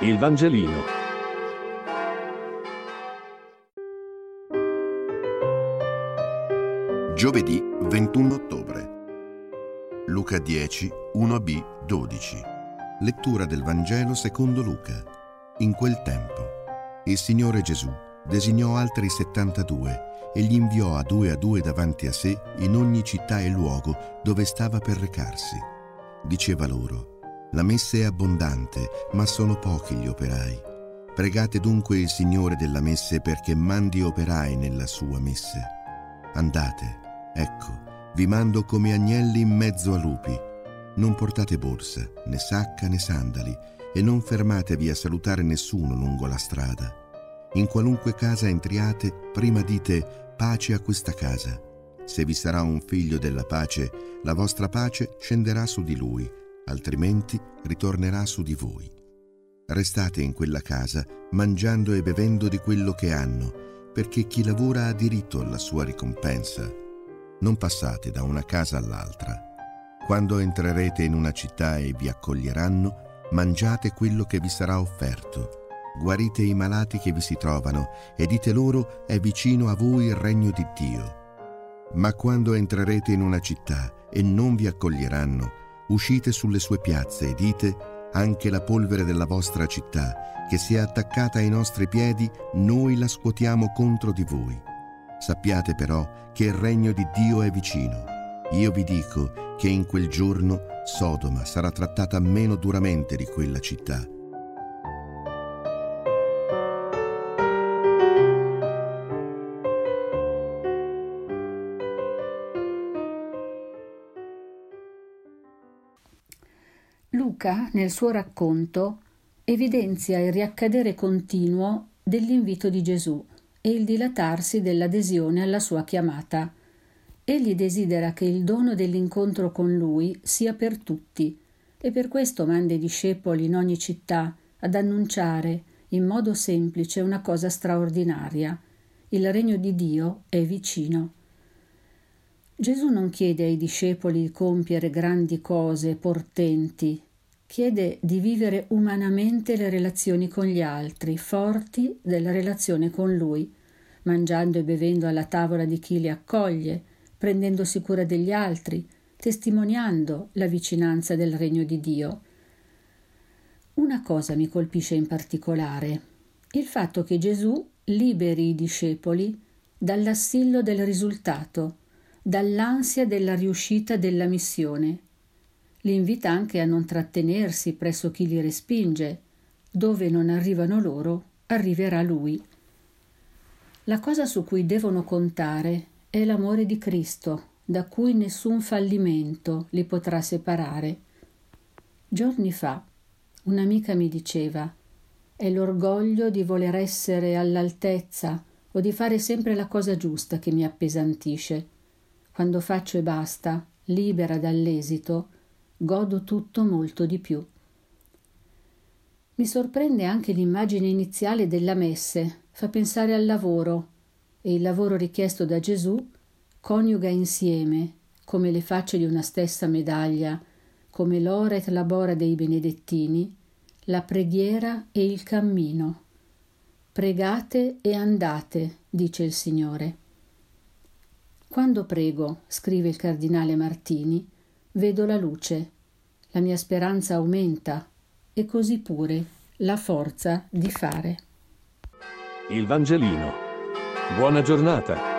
Il Vangelino. Giovedì 21 ottobre. Luca 10, 1b, 12. Lettura del Vangelo secondo Luca. In quel tempo, il Signore Gesù designò altri 72 e li inviò a due a due davanti a sé in ogni città e luogo dove stava per recarsi. Diceva loro, la messe è abbondante, ma sono pochi gli operai. Pregate dunque il Signore della messe perché mandi operai nella sua messe. Andate, ecco, vi mando come agnelli in mezzo a lupi. Non portate borsa, né sacca né sandali, e non fermatevi a salutare nessuno lungo la strada. In qualunque casa entriate, prima dite pace a questa casa. Se vi sarà un figlio della pace, la vostra pace scenderà su di lui altrimenti ritornerà su di voi. Restate in quella casa, mangiando e bevendo di quello che hanno, perché chi lavora ha diritto alla sua ricompensa. Non passate da una casa all'altra. Quando entrerete in una città e vi accoglieranno, mangiate quello che vi sarà offerto. Guarite i malati che vi si trovano e dite loro è vicino a voi il regno di Dio. Ma quando entrerete in una città e non vi accoglieranno, uscite sulle sue piazze e dite anche la polvere della vostra città, che si è attaccata ai nostri piedi, noi la scuotiamo contro di voi. Sappiate però che il regno di Dio è vicino. Io vi dico che in quel giorno Sodoma sarà trattata meno duramente di quella città. Luca, nel suo racconto, evidenzia il riaccadere continuo dell'invito di Gesù e il dilatarsi dell'adesione alla sua chiamata. Egli desidera che il dono dell'incontro con lui sia per tutti e per questo manda i discepoli in ogni città ad annunciare in modo semplice una cosa straordinaria. Il regno di Dio è vicino. Gesù non chiede ai discepoli di compiere grandi cose portenti, chiede di vivere umanamente le relazioni con gli altri, forti della relazione con lui, mangiando e bevendo alla tavola di chi li accoglie, prendendosi cura degli altri, testimoniando la vicinanza del regno di Dio. Una cosa mi colpisce in particolare, il fatto che Gesù liberi i discepoli dall'assillo del risultato, dall'ansia della riuscita della missione. Li invita anche a non trattenersi presso chi li respinge. Dove non arrivano loro, arriverà lui. La cosa su cui devono contare è l'amore di Cristo, da cui nessun fallimento li potrà separare. Giorni fa un'amica mi diceva è l'orgoglio di voler essere all'altezza o di fare sempre la cosa giusta che mi appesantisce quando faccio e basta, libera dall'esito, godo tutto molto di più. Mi sorprende anche l'immagine iniziale della messe, fa pensare al lavoro, e il lavoro richiesto da Gesù coniuga insieme, come le facce di una stessa medaglia, come l'ora et labora dei benedettini, la preghiera e il cammino. Pregate e andate, dice il Signore. Quando prego, scrive il cardinale Martini, vedo la luce, la mia speranza aumenta e così pure la forza di fare. Il Vangelino. Buona giornata.